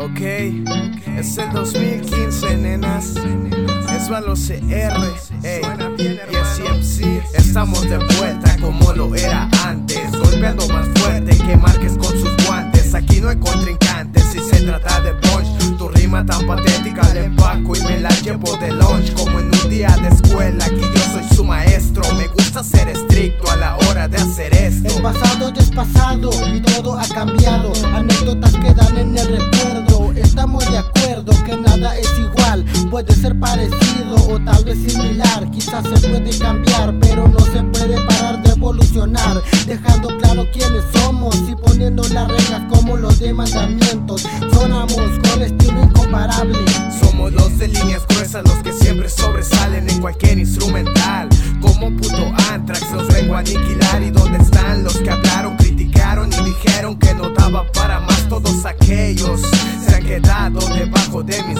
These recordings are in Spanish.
Ok, es el 2015, nenas. Es Valo CR, ey, y es. Estamos de vuelta como lo era antes. Golpeando más fuerte que marques con sus guantes. Aquí no hay contrincantes si se trata de punch. Tu rima tan patética le empaco y me la llevo de lunch. Como en un día de escuela, aquí yo soy su maestro. Me gusta ser estricto a la hora de hacer esto. El pasado ya es pasado y todo ha Puede ser parecido o tal vez similar. Quizás se puede cambiar, pero no se puede parar de evolucionar. Dejando claro quiénes somos y poniendo las reglas como los de mandamientos. Sonamos con estilo incomparable. Somos los de líneas gruesas, los que siempre sobresalen en cualquier instrumental. Como puto Antrax, los vengo a aniquilar. ¿Y dónde están los que hablaron, criticaron y dijeron que no daba para más todos aquellos? quedado debajo de mis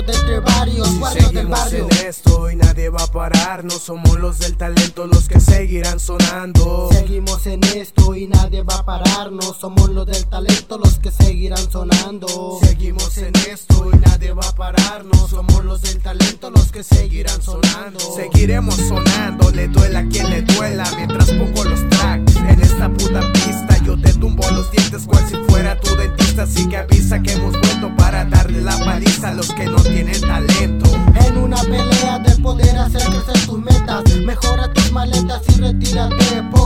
de si del barrio. En esto y nadie va a parar, no somos los del talento los que seguirán sonando. Seguimos en esto y nadie va a parar, no somos los del talento los que seguirán sonando. Seguimos en esto y nadie va a parar, no somos los del talento los que seguirán sonando. Seguiremos sonando, le duela a quien le duela mientras pongo los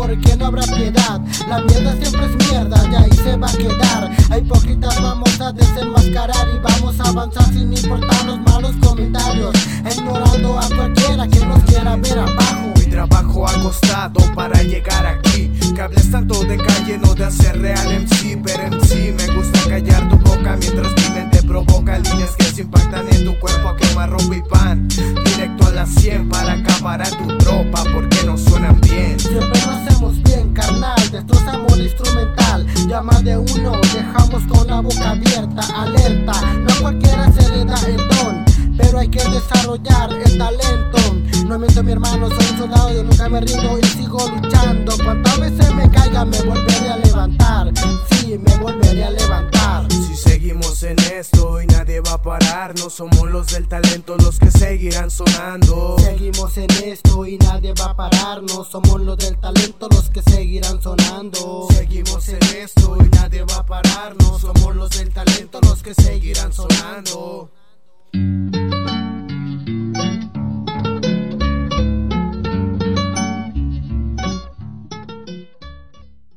porque no habrá piedad. La mierda siempre es mierda y ahí se va a quedar. A hipócritas vamos a desenmascarar y vamos a avanzar sin importar los malos comentarios. Ignorando a cualquiera que nos quiera ver abajo. Mi trabajo ha costado para llegar aquí. Que hables tanto de calle, no de hacer real MC. Pero sí me gusta callar tu boca mientras mi mente provoca líneas que se impactan en tu cuerpo a quemar ropa y pan. Directo a la 100 para acabar a tu tropa porque no suenan bien. Llama de uno, dejamos con la boca abierta, alerta. No cualquiera se le da el don, pero hay que desarrollar el talento. No miento mi hermano, soy un soldado, yo nunca me rindo y sigo luchando. Cuantas veces me caiga, me volveré a levantar. No somos los del talento los que seguirán sonando. Seguimos en esto y nadie va a parar, no somos los del talento los que seguirán sonando. Seguimos en esto y nadie va a parar, no somos los del talento los que seguirán sonando.